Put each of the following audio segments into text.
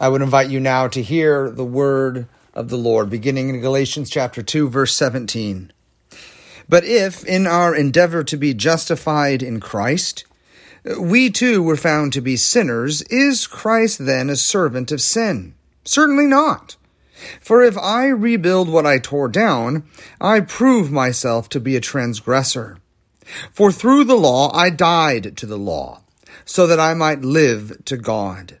I would invite you now to hear the word of the Lord, beginning in Galatians chapter 2, verse 17. But if, in our endeavor to be justified in Christ, we too were found to be sinners, is Christ then a servant of sin? Certainly not. For if I rebuild what I tore down, I prove myself to be a transgressor. For through the law I died to the law, so that I might live to God.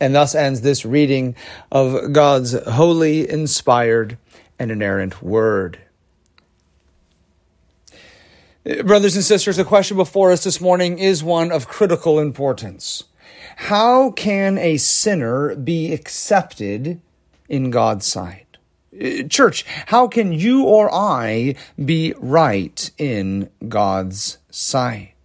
And thus ends this reading of God's holy, inspired, and inerrant word. Brothers and sisters, the question before us this morning is one of critical importance. How can a sinner be accepted in God's sight? Church, how can you or I be right in God's sight?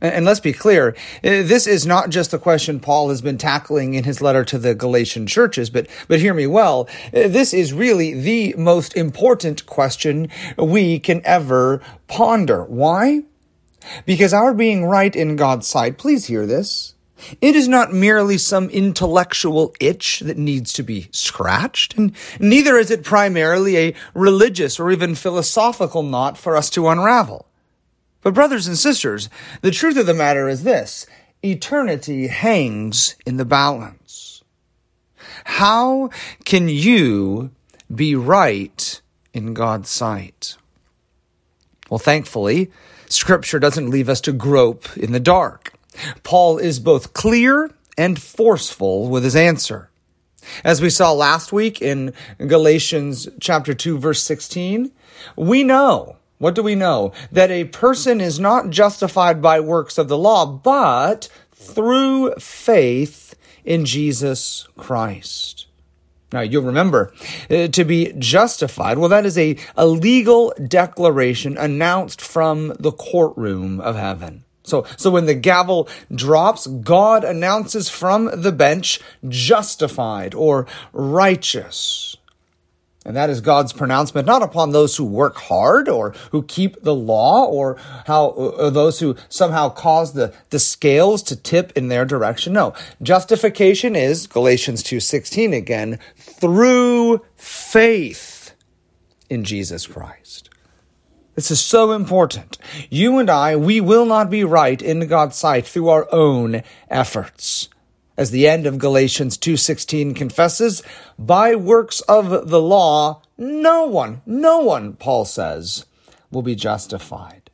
And let's be clear, uh, this is not just the question Paul has been tackling in his letter to the Galatian churches, but, but hear me well. Uh, this is really the most important question we can ever ponder. Why? Because our being right in God's sight, please hear this, it is not merely some intellectual itch that needs to be scratched, and neither is it primarily a religious or even philosophical knot for us to unravel. But, brothers and sisters, the truth of the matter is this eternity hangs in the balance. How can you be right in God's sight? Well, thankfully, Scripture doesn't leave us to grope in the dark. Paul is both clear and forceful with his answer. As we saw last week in Galatians chapter 2 verse 16, we know what do we know? That a person is not justified by works of the law, but through faith in Jesus Christ. Now, you'll remember uh, to be justified. Well, that is a, a legal declaration announced from the courtroom of heaven. So, so when the gavel drops, God announces from the bench justified or righteous. And that is God's pronouncement, not upon those who work hard or who keep the law or how uh, or those who somehow cause the, the scales to tip in their direction. No. Justification is, Galatians 2.16 again, through faith in Jesus Christ. This is so important. You and I, we will not be right in God's sight through our own efforts as the end of Galatians 2:16 confesses, by works of the law no one, no one, Paul says, will be justified.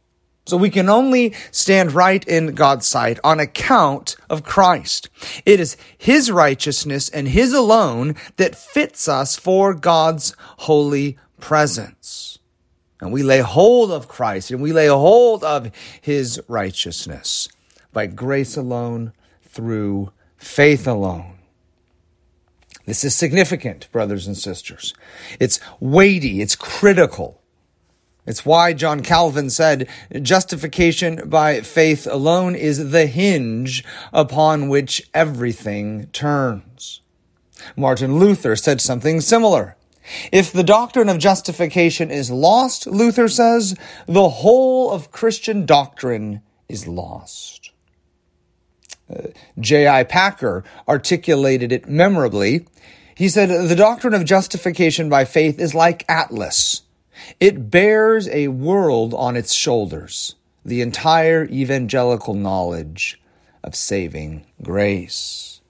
So we can only stand right in God's sight on account of Christ. It is His righteousness and His alone that fits us for God's holy presence. And we lay hold of Christ and we lay hold of His righteousness by grace alone through faith alone. This is significant, brothers and sisters. It's weighty, it's critical. It's why John Calvin said justification by faith alone is the hinge upon which everything turns. Martin Luther said something similar. If the doctrine of justification is lost, Luther says, the whole of Christian doctrine is lost. Uh, J.I. Packer articulated it memorably. He said, The doctrine of justification by faith is like Atlas. It bears a world on its shoulders, the entire evangelical knowledge of saving grace.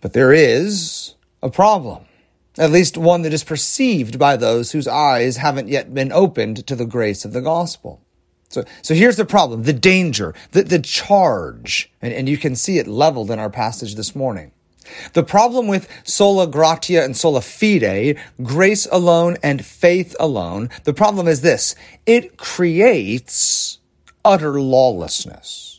But there is a problem, at least one that is perceived by those whose eyes haven't yet been opened to the grace of the gospel. So, so here's the problem, the danger, the, the charge, and, and you can see it leveled in our passage this morning. The problem with sola gratia and sola fide, grace alone and faith alone, the problem is this. It creates utter lawlessness.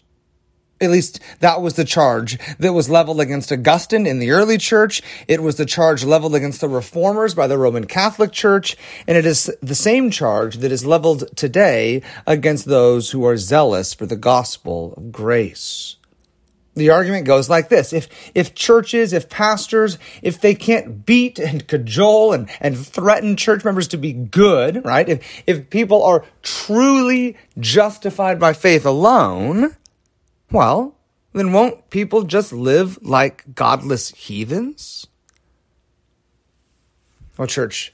At least that was the charge that was leveled against Augustine in the early church. It was the charge leveled against the reformers by the Roman Catholic Church. And it is the same charge that is leveled today against those who are zealous for the gospel of grace. The argument goes like this. If, if churches, if pastors, if they can't beat and cajole and, and threaten church members to be good, right? If, if people are truly justified by faith alone, well, then won't people just live like godless heathens? Well, church,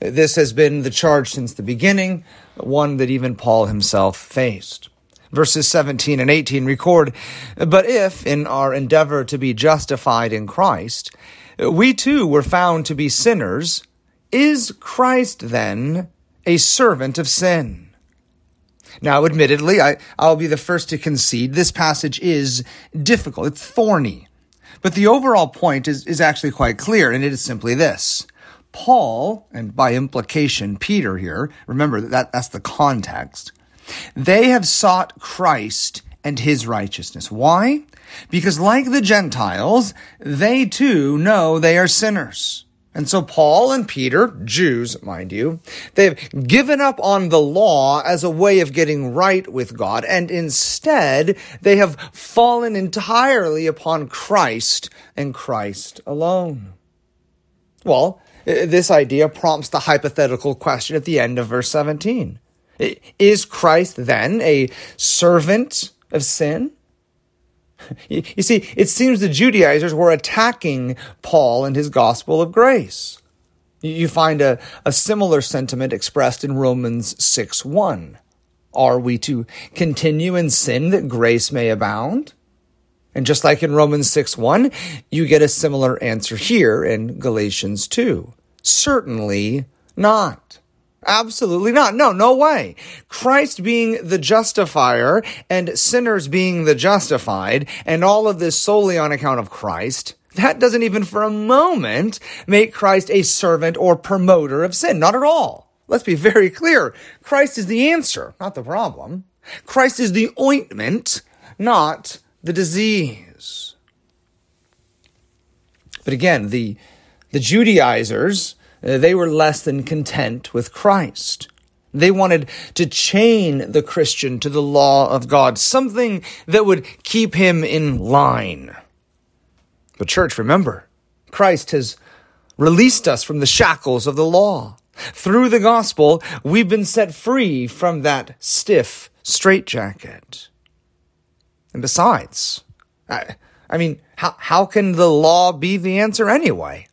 this has been the charge since the beginning, one that even Paul himself faced. Verses 17 and 18 record, But if, in our endeavor to be justified in Christ, we too were found to be sinners, is Christ then a servant of sin? Now, admittedly, I, I'll be the first to concede this passage is difficult. It's thorny. But the overall point is, is actually quite clear, and it is simply this. Paul, and by implication, Peter here, remember that that's the context, they have sought Christ and his righteousness. Why? Because like the Gentiles, they too know they are sinners. And so Paul and Peter, Jews, mind you, they've given up on the law as a way of getting right with God, and instead they have fallen entirely upon Christ and Christ alone. Well, this idea prompts the hypothetical question at the end of verse 17. Is Christ then a servant of sin? You see, it seems the Judaizers were attacking Paul and his gospel of grace. You find a, a similar sentiment expressed in Romans 6 1. Are we to continue in sin that grace may abound? And just like in Romans 6 1, you get a similar answer here in Galatians 2. Certainly not. Absolutely not. No, no way. Christ being the justifier and sinners being the justified, and all of this solely on account of Christ, that doesn't even for a moment make Christ a servant or promoter of sin. Not at all. Let's be very clear. Christ is the answer, not the problem. Christ is the ointment, not the disease. But again, the, the Judaizers, Uh, they were less than content with Christ. They wanted to chain the Christian to the law of God, something that would keep him in line. But, church, remember, Christ has released us from the shackles of the law. Through the gospel, we've been set free from that stiff straitjacket. And besides, I, I mean, how, how can the law be the answer anyway?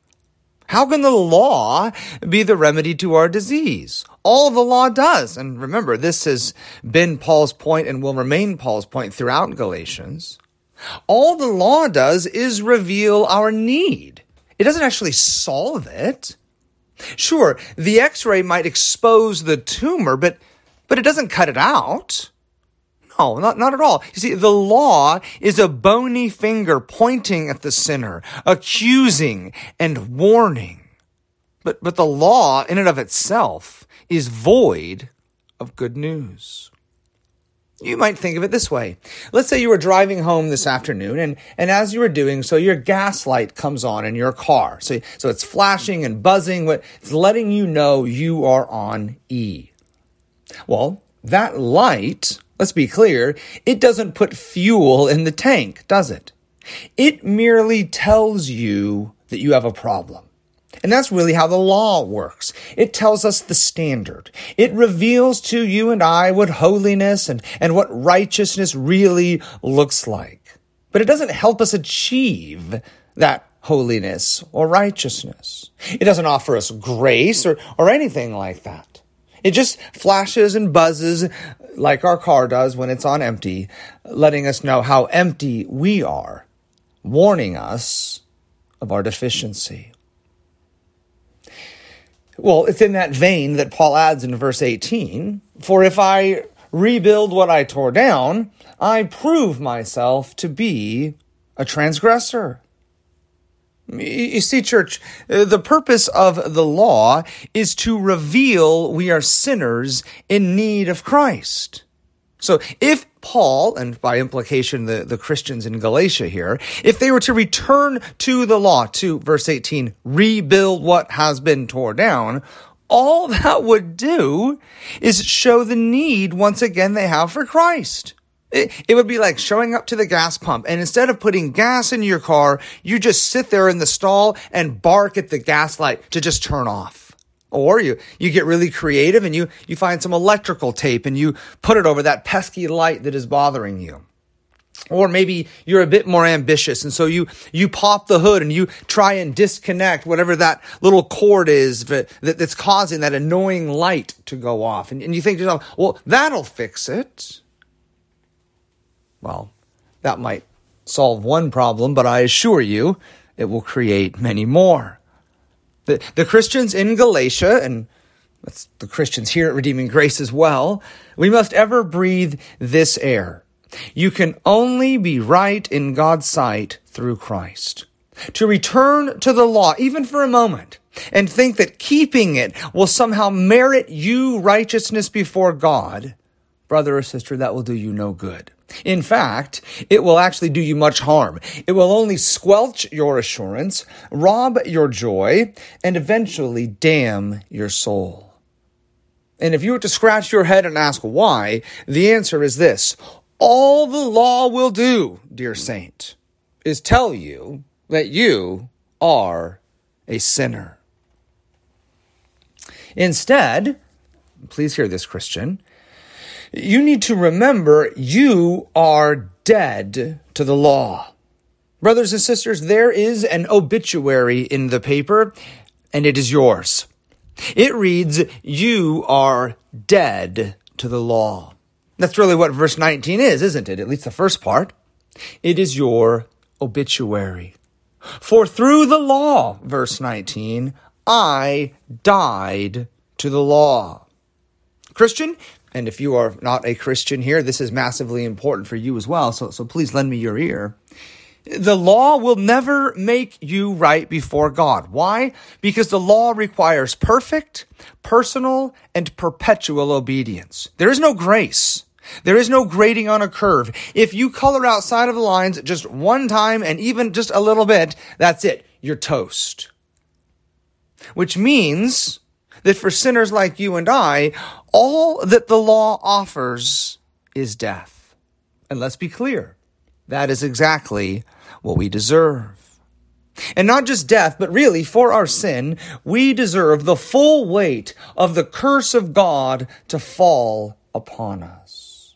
How can the law be the remedy to our disease? All the law does, and remember, this has been Paul's point and will remain Paul's point throughout Galatians. All the law does is reveal our need. It doesn't actually solve it. Sure, the x-ray might expose the tumor, but, but it doesn't cut it out. No, not, not at all. You see, the law is a bony finger pointing at the sinner, accusing and warning. But, but the law in and of itself is void of good news. You might think of it this way. Let's say you were driving home this afternoon and, and as you were doing so, your gas light comes on in your car. So, so it's flashing and buzzing, it's letting you know you are on E. Well, that light Let's be clear, it doesn't put fuel in the tank, does it? It merely tells you that you have a problem. And that's really how the law works. It tells us the standard. It reveals to you and I what holiness and, and what righteousness really looks like. But it doesn't help us achieve that holiness or righteousness. It doesn't offer us grace or, or anything like that. It just flashes and buzzes like our car does when it's on empty, letting us know how empty we are, warning us of our deficiency. Well, it's in that vein that Paul adds in verse 18 For if I rebuild what I tore down, I prove myself to be a transgressor. You see, church, uh, the purpose of the law is to reveal we are sinners in need of Christ. So if Paul, and by implication the, the Christians in Galatia here, if they were to return to the law, to verse 18, rebuild what has been torn down, all that would do is show the need once again they have for Christ. It, it, would be like showing up to the gas pump and instead of putting gas in your car, you just sit there in the stall and bark at the gas light to just turn off. Or you, you get really creative and you, you find some electrical tape and you put it over that pesky light that is bothering you. Or maybe you're a bit more ambitious and so you, you pop the hood and you try and disconnect whatever that little cord is that, that's causing that annoying light to go off. And, and you think to yourself, well, that'll fix it. Well, that might solve one problem, but I assure you it will create many more. The, the Christians in Galatia, and that's the Christians here at Redeeming Grace as well, we must ever breathe this air. You can only be right in God's sight through Christ. To return to the law, even for a moment, and think that keeping it will somehow merit you righteousness before God, brother or sister, that will do you no good. In fact, it will actually do you much harm. It will only squelch your assurance, rob your joy, and eventually damn your soul. And if you were to scratch your head and ask why, the answer is this. All the law will do, dear saint, is tell you that you are a sinner. Instead, please hear this, Christian, you need to remember you are dead to the law. Brothers and sisters, there is an obituary in the paper, and it is yours. It reads, You are dead to the law. That's really what verse 19 is, isn't it? At least the first part. It is your obituary. For through the law, verse 19, I died to the law. Christian, and if you are not a Christian here, this is massively important for you as well. So, so please lend me your ear. The law will never make you right before God. Why? Because the law requires perfect, personal, and perpetual obedience. There is no grace. There is no grading on a curve. If you color outside of the lines just one time and even just a little bit, that's it. You're toast. Which means that for sinners like you and I, all that the law offers is death. And let's be clear, that is exactly what we deserve. And not just death, but really for our sin, we deserve the full weight of the curse of God to fall upon us.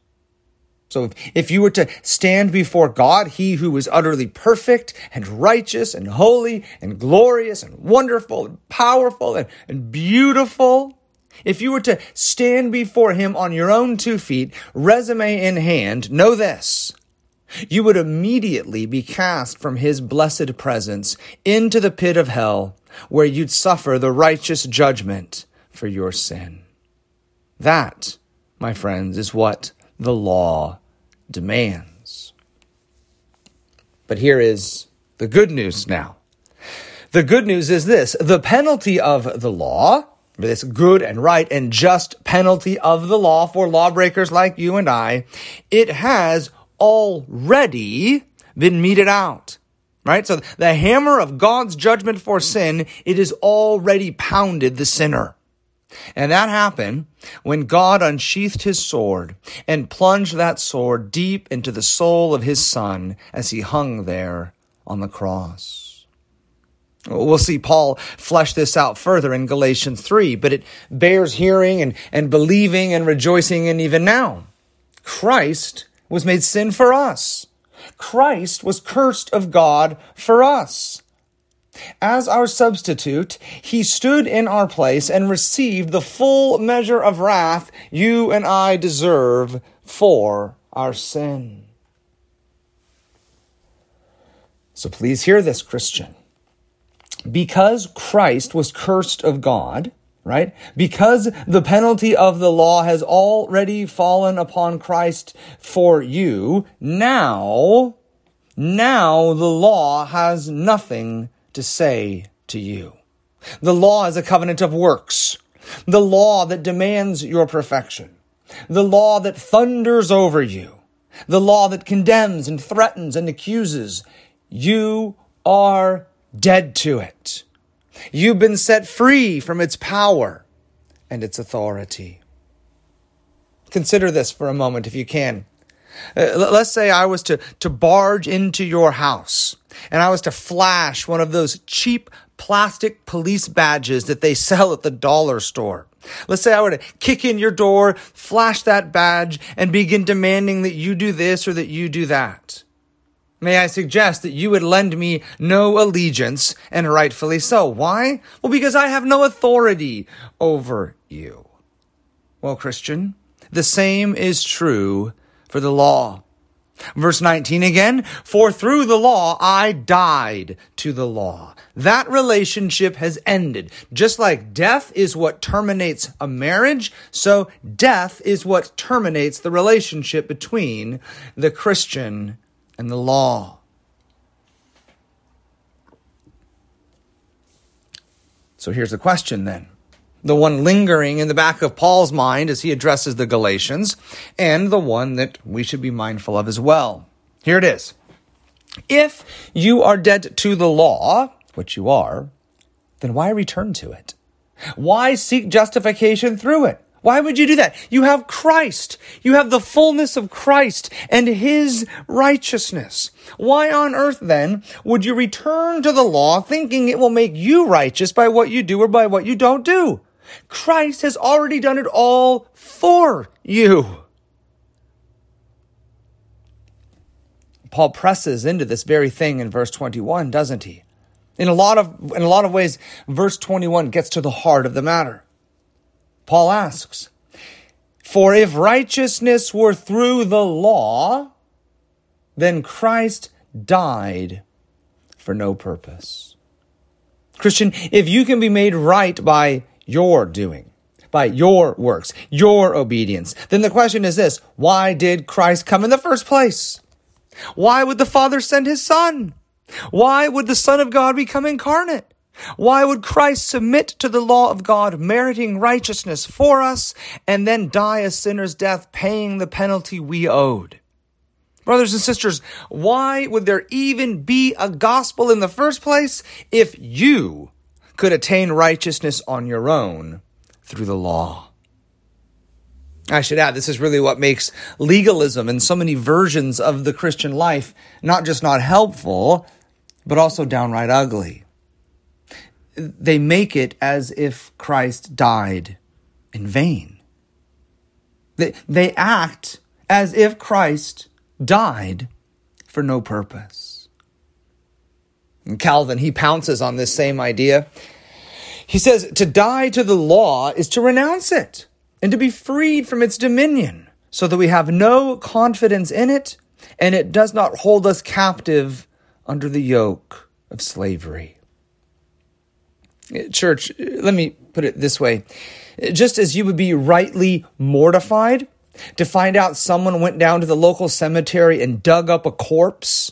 So if, if you were to stand before God, he who is utterly perfect and righteous and holy and glorious and wonderful and powerful and, and beautiful, if you were to stand before him on your own two feet, resume in hand, know this. You would immediately be cast from his blessed presence into the pit of hell, where you'd suffer the righteous judgment for your sin. That, my friends, is what the law demands. But here is the good news now. The good news is this the penalty of the law, this good and right and just penalty of the law for lawbreakers like you and I, it has already been meted out. Right? So the hammer of God's judgment for sin, it has already pounded the sinner. And that happened when God unsheathed his sword and plunged that sword deep into the soul of his son as he hung there on the cross. We'll see Paul flesh this out further in Galatians 3, but it bears hearing and, and believing and rejoicing in even now. Christ was made sin for us. Christ was cursed of God for us. As our substitute, he stood in our place and received the full measure of wrath you and I deserve for our sin. So please hear this, Christian. Because Christ was cursed of God, right? Because the penalty of the law has already fallen upon Christ for you, now, now the law has nothing to say to you. The law is a covenant of works, the law that demands your perfection. the law that thunders over you, the law that condemns and threatens and accuses, you are dead to it. You've been set free from its power and its authority. Consider this for a moment if you can. Uh, let's say I was to, to barge into your house and I was to flash one of those cheap plastic police badges that they sell at the dollar store. Let's say I were to kick in your door, flash that badge, and begin demanding that you do this or that you do that. May I suggest that you would lend me no allegiance, and rightfully so. Why? Well, because I have no authority over you. Well, Christian, the same is true for the law. Verse 19 again, for through the law I died to the law. That relationship has ended. Just like death is what terminates a marriage, so death is what terminates the relationship between the Christian and the law. So here's the question then the one lingering in the back of Paul's mind as he addresses the Galatians, and the one that we should be mindful of as well. Here it is. If you are dead to the law, which you are, then why return to it? Why seek justification through it? Why would you do that? You have Christ. You have the fullness of Christ and His righteousness. Why on earth then would you return to the law thinking it will make you righteous by what you do or by what you don't do? Christ has already done it all for you. Paul presses into this very thing in verse 21, doesn't he? In a lot of in a lot of ways verse 21 gets to the heart of the matter. Paul asks, "For if righteousness were through the law, then Christ died for no purpose." Christian, if you can be made right by your doing, by your works, your obedience, then the question is this why did Christ come in the first place? Why would the Father send his Son? Why would the Son of God become incarnate? Why would Christ submit to the law of God, meriting righteousness for us, and then die a sinner's death, paying the penalty we owed? Brothers and sisters, why would there even be a gospel in the first place if you could attain righteousness on your own through the law. I should add, this is really what makes legalism and so many versions of the Christian life not just not helpful, but also downright ugly. They make it as if Christ died in vain. They, they act as if Christ died for no purpose. And Calvin, he pounces on this same idea. He says, to die to the law is to renounce it and to be freed from its dominion so that we have no confidence in it and it does not hold us captive under the yoke of slavery. Church, let me put it this way. Just as you would be rightly mortified to find out someone went down to the local cemetery and dug up a corpse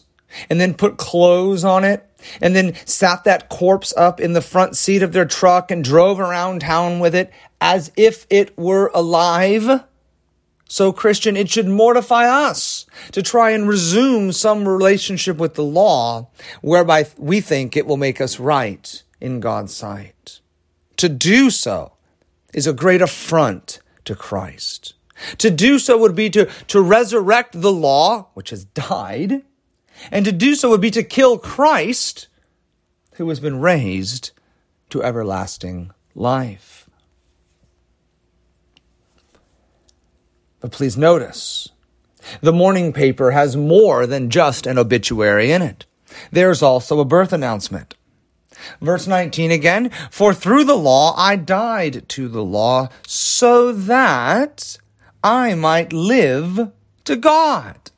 and then put clothes on it and then sat that corpse up in the front seat of their truck and drove around town with it as if it were alive. So, Christian, it should mortify us to try and resume some relationship with the law whereby we think it will make us right in God's sight. To do so is a great affront to Christ. To do so would be to, to resurrect the law, which has died, and to do so would be to kill Christ, who has been raised to everlasting life. But please notice, the morning paper has more than just an obituary in it. There's also a birth announcement. Verse 19 again, for through the law I died to the law so that I might live to God.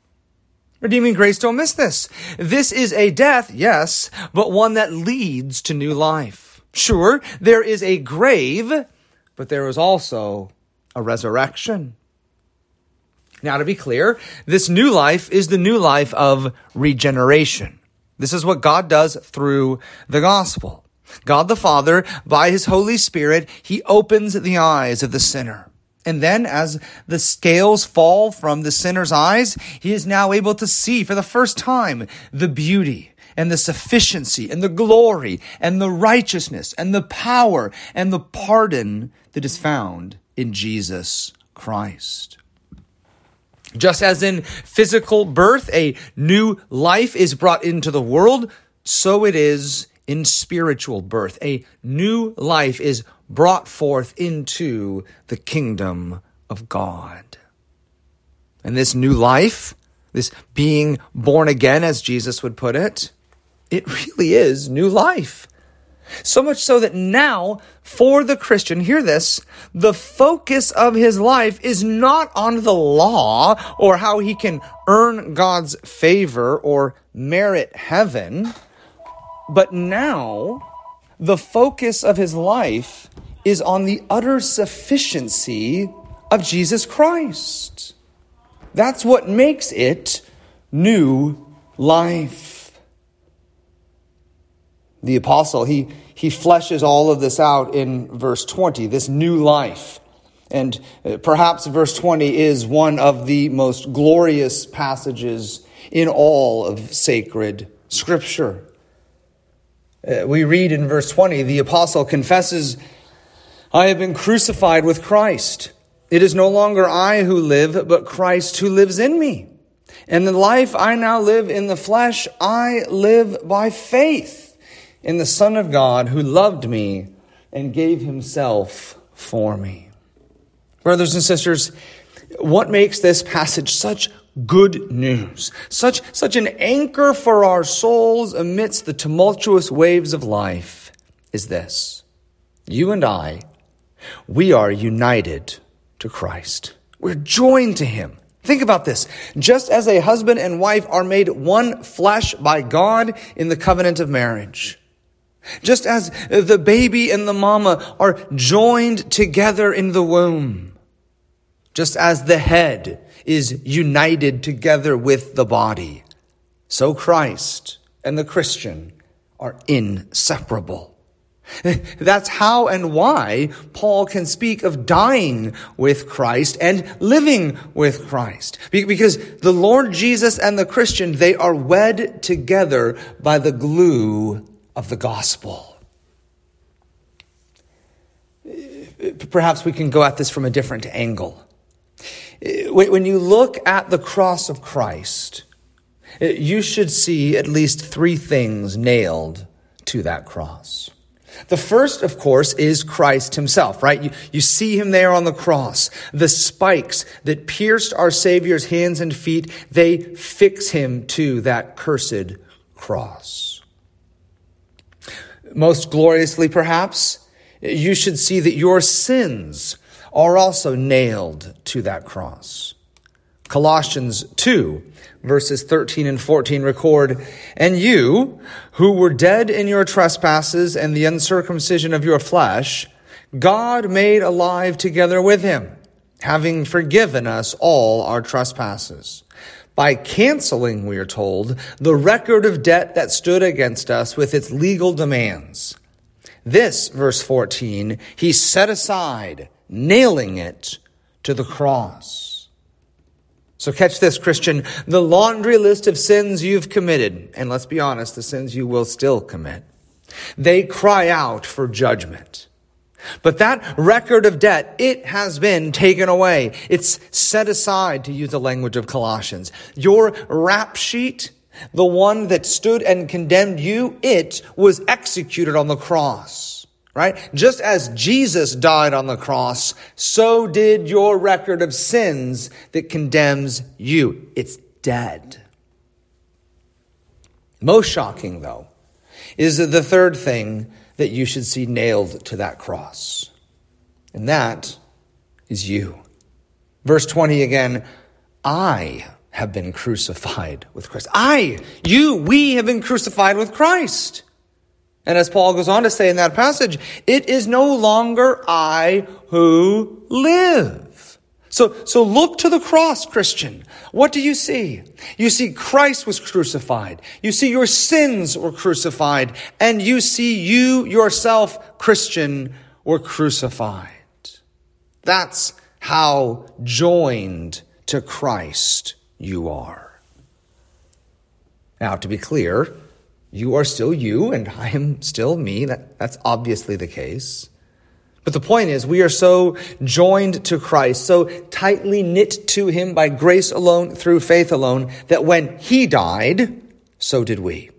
Redeeming grace, don't miss this. This is a death, yes, but one that leads to new life. Sure, there is a grave, but there is also a resurrection. Now, to be clear, this new life is the new life of regeneration. This is what God does through the gospel. God the Father, by his Holy Spirit, he opens the eyes of the sinner. And then, as the scales fall from the sinner's eyes, he is now able to see for the first time the beauty and the sufficiency and the glory and the righteousness and the power and the pardon that is found in Jesus Christ. Just as in physical birth, a new life is brought into the world, so it is in spiritual birth. A new life is brought forth into the kingdom of God. And this new life, this being born again, as Jesus would put it, it really is new life. So much so that now, for the Christian, hear this, the focus of his life is not on the law or how he can earn God's favor or merit heaven, but now the focus of his life is on the utter sufficiency of Jesus Christ. That's what makes it new life. The apostle, he, he fleshes all of this out in verse 20, this new life. And uh, perhaps verse 20 is one of the most glorious passages in all of sacred scripture. Uh, we read in verse 20, the apostle confesses, I have been crucified with Christ. It is no longer I who live, but Christ who lives in me. And the life I now live in the flesh, I live by faith in the Son of God who loved me and gave himself for me. Brothers and sisters, what makes this passage such good news, such, such an anchor for our souls amidst the tumultuous waves of life is this. You and I, we are united to Christ. We're joined to him. Think about this. Just as a husband and wife are made one flesh by God in the covenant of marriage, just as the baby and the mama are joined together in the womb. Just as the head is united together with the body. So Christ and the Christian are inseparable. That's how and why Paul can speak of dying with Christ and living with Christ. Because the Lord Jesus and the Christian, they are wed together by the glue of the gospel. Perhaps we can go at this from a different angle. When you look at the cross of Christ, you should see at least three things nailed to that cross. The first, of course, is Christ himself, right? You, you see him there on the cross. The spikes that pierced our Savior's hands and feet, they fix him to that cursed cross. Most gloriously, perhaps, you should see that your sins are also nailed to that cross. Colossians 2, verses 13 and 14 record, And you, who were dead in your trespasses and the uncircumcision of your flesh, God made alive together with him, having forgiven us all our trespasses by canceling, we are told, the record of debt that stood against us with its legal demands. This, verse 14, he set aside, nailing it to the cross. So catch this, Christian. The laundry list of sins you've committed, and let's be honest, the sins you will still commit, they cry out for judgment. But that record of debt, it has been taken away. It's set aside, to use the language of Colossians. Your rap sheet, the one that stood and condemned you, it was executed on the cross. Right? Just as Jesus died on the cross, so did your record of sins that condemns you. It's dead. Most shocking, though, is the third thing that you should see nailed to that cross. And that is you. Verse 20 again, I have been crucified with Christ. I, you, we have been crucified with Christ. And as Paul goes on to say in that passage, it is no longer I who live so, so look to the cross, Christian. What do you see? You see Christ was crucified. You see your sins were crucified. And you see you yourself, Christian, were crucified. That's how joined to Christ you are. Now, to be clear, you are still you and I am still me. That, that's obviously the case. But the point is, we are so joined to Christ, so tightly knit to Him by grace alone, through faith alone, that when He died, so did we.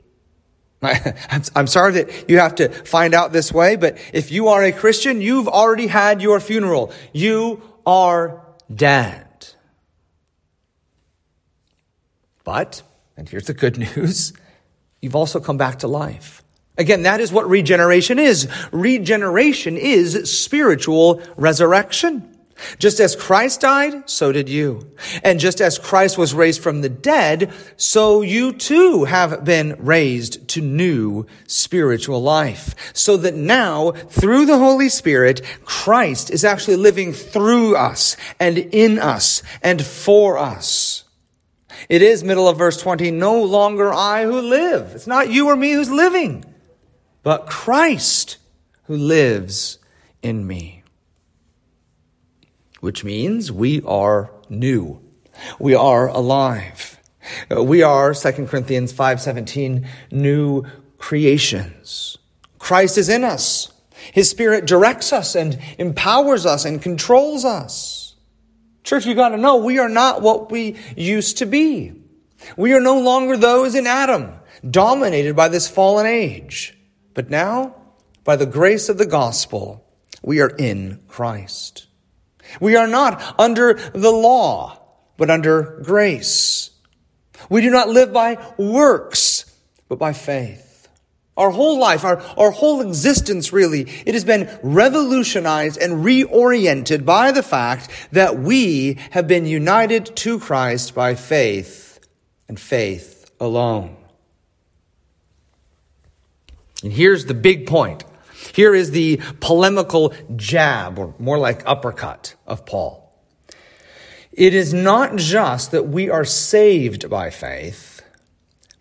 I'm sorry that you have to find out this way, but if you are a Christian, you've already had your funeral. You are dead. But, and here's the good news, you've also come back to life. Again, that is what regeneration is. Regeneration is spiritual resurrection. Just as Christ died, so did you. And just as Christ was raised from the dead, so you too have been raised to new spiritual life. So that now, through the Holy Spirit, Christ is actually living through us and in us and for us. It is middle of verse 20, no longer I who live. It's not you or me who's living, but Christ who lives in me which means we are new. We are alive. Uh, we are, 2 Corinthians 5:17, new creations. Christ is in us. His spirit directs us and empowers us and controls us. Church, you got to know we are not what we used to be. We are no longer those in Adam, dominated by this fallen age. But now, by the grace of the gospel, we are in Christ. We are not under the law, but under grace. We do not live by works, but by faith. Our whole life, our, our whole existence really, it has been revolutionized and reoriented by the fact that we have been united to Christ by faith and faith alone. And here's the big point. Here is the polemical jab, or more like uppercut, of Paul. It is not just that we are saved by faith,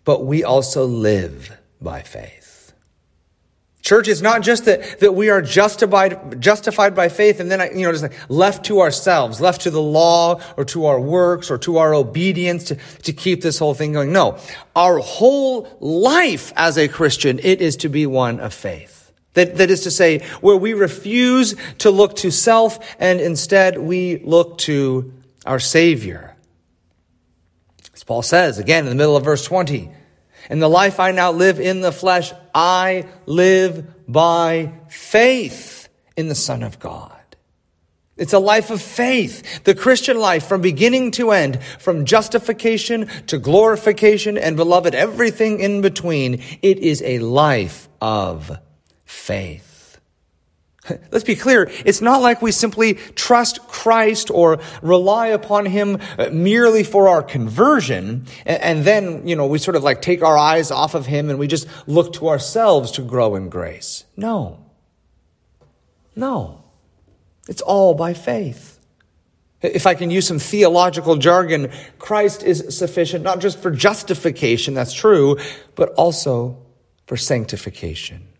but we also live by faith. Church, it's not just that, that we are justified, justified by faith and then, you know, just like left to ourselves, left to the law or to our works or to our obedience to, to keep this whole thing going. No. Our whole life as a Christian, it is to be one of faith. That, that is to say, where we refuse to look to self and instead we look to our Savior. As Paul says again in the middle of verse 20, in the life I now live in the flesh, I live by faith in the Son of God. It's a life of faith. The Christian life from beginning to end, from justification to glorification and beloved, everything in between. It is a life of faith. Let's be clear. It's not like we simply trust Christ or rely upon Him uh, merely for our conversion. And then, you know, we sort of like take our eyes off of Him and we just look to ourselves to grow in grace. No. No. It's all by faith. If I can use some theological jargon, Christ is sufficient not just for justification, that's true, but also for sanctification.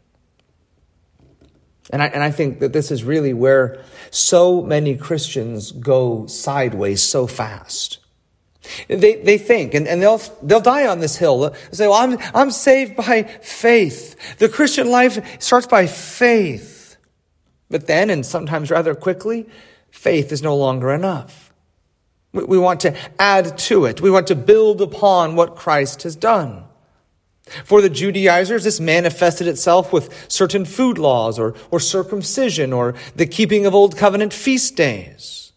And I, and I think that this is really where so many Christians go sideways so fast. They, they think, and, and they'll, they'll die on this hill. They'll say, well, I'm, I'm saved by faith. The Christian life starts by faith. But then, and sometimes rather quickly, faith is no longer enough. We, we want to add to it. We want to build upon what Christ has done. For the Judaizers, this manifested itself with certain food laws or, or circumcision or the keeping of old covenant feast days.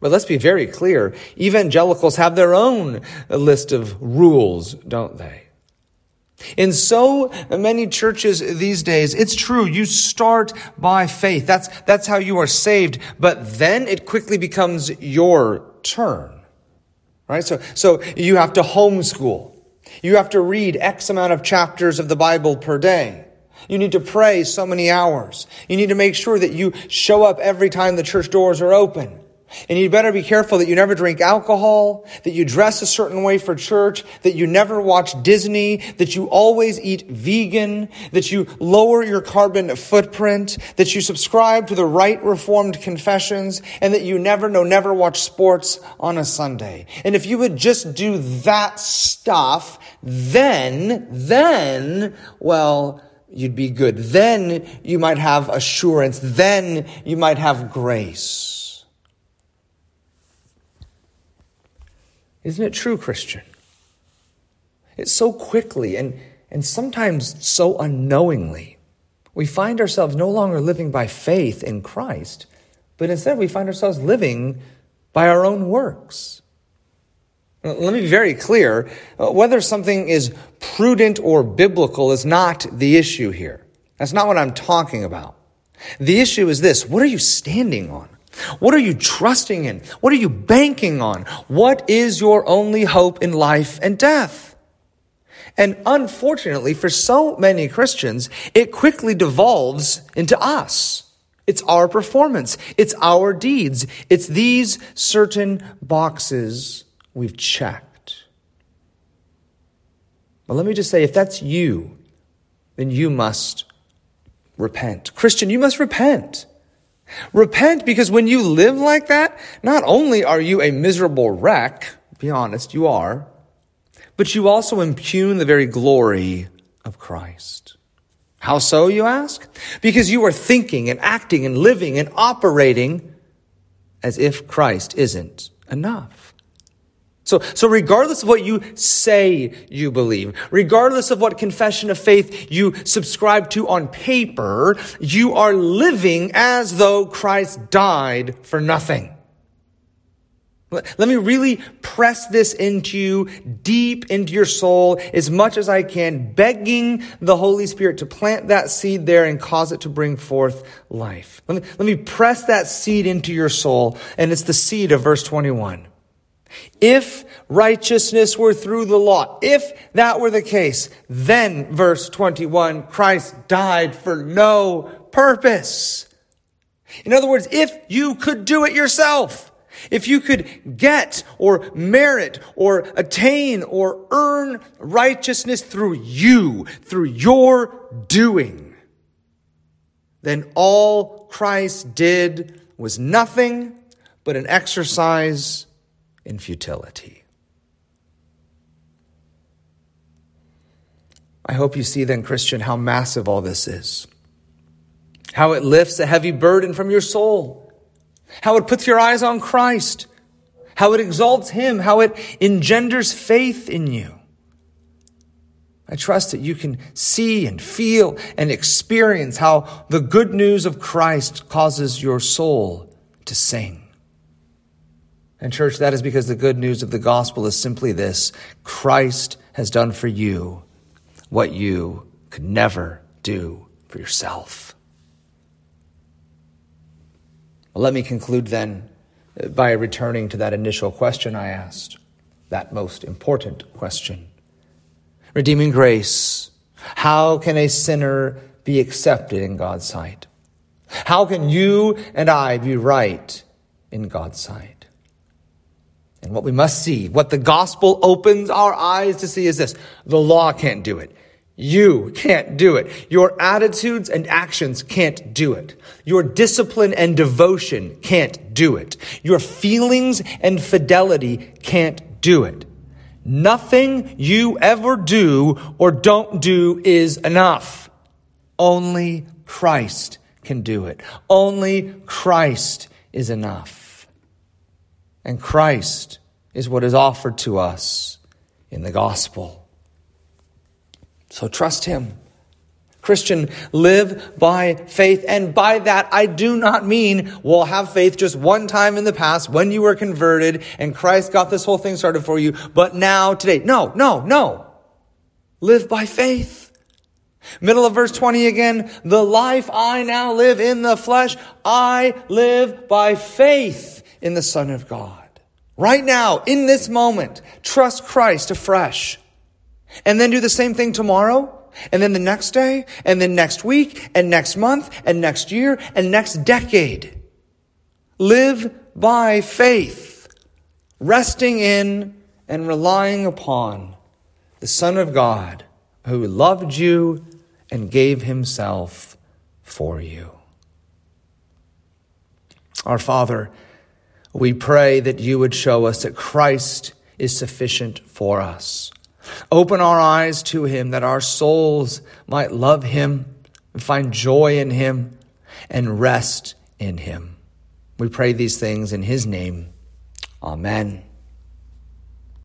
But let's be very clear. Evangelicals have their own list of rules, don't they? In so many churches these days, it's true, you start by faith. That's, that's how you are saved. But then it quickly becomes your turn. Right? So, so you have to homeschool. You have to read X amount of chapters of the Bible per day. You need to pray so many hours. You need to make sure that you show up every time the church doors are open. And you better be careful that you never drink alcohol, that you dress a certain way for church, that you never watch Disney, that you always eat vegan, that you lower your carbon footprint, that you subscribe to the right reformed confessions, and that you never, no, never watch sports on a Sunday. And if you would just do that stuff, then, then, well, you'd be good. Then you might have assurance. Then you might have grace. Isn't it true, Christian? It's so quickly and, and sometimes so unknowingly. We find ourselves no longer living by faith in Christ, but instead we find ourselves living by our own works. Let me be very clear. Uh, whether something is prudent or biblical is not the issue here. That's not what I'm talking about. The issue is this. What are you standing on? What are you trusting in? What are you banking on? What is your only hope in life and death? And unfortunately, for so many Christians, it quickly devolves into us. It's our performance. It's our deeds. It's these certain boxes we've checked. But let me just say, if that's you, then you must repent. Christian, you must repent. Repent because when you live like that, not only are you a miserable wreck, be honest, you are, but you also impugn the very glory of Christ. How so, you ask? Because you are thinking and acting and living and operating as if Christ isn't enough. So, so regardless of what you say you believe, regardless of what confession of faith you subscribe to on paper, you are living as though Christ died for nothing. Let me really press this into you, deep into your soul, as much as I can, begging the Holy Spirit to plant that seed there and cause it to bring forth life. Let me, let me press that seed into your soul, and it's the seed of verse 21. If righteousness were through the law, if that were the case, then, verse 21, Christ died for no purpose. In other words, if you could do it yourself, if you could get or merit or attain or earn righteousness through you, through your doing, then all Christ did was nothing but an exercise in futility. I hope you see then, Christian, how massive all this is. How it lifts a heavy burden from your soul. How it puts your eyes on Christ. How it exalts Him. How it engenders faith in you. I trust that you can see and feel and experience how the good news of Christ causes your soul to sing. And, church, that is because the good news of the gospel is simply this Christ has done for you what you could never do for yourself. Well, let me conclude then uh, by returning to that initial question I asked, that most important question. Redeeming grace. How can a sinner be accepted in God's sight? How can you and I be right in God's sight? And what we must see, what the gospel opens our eyes to see is this. The law can't do it. You can't do it. Your attitudes and actions can't do it. Your discipline and devotion can't do it. Your feelings and fidelity can't do it. Nothing you ever do or don't do is enough. Only Christ can do it. Only Christ is enough. And Christ is what is offered to us in the gospel. So trust Him. Christian, live by faith. And by that, I do not mean, well, have faith just one time in the past when you were converted and Christ got this whole thing started for you, but now, today. No, no, no. Live by faith. Middle of verse 20 again, the life I now live in the flesh, I live by faith in the Son of God. Right now, in this moment, trust Christ afresh. And then do the same thing tomorrow, and then the next day, and then next week, and next month, and next year, and next decade. Live by faith, resting in and relying upon the Son of God who loved you and gave himself for you. Our Father, we pray that you would show us that Christ is sufficient for us. Open our eyes to him that our souls might love him and find joy in him and rest in him. We pray these things in his name. Amen.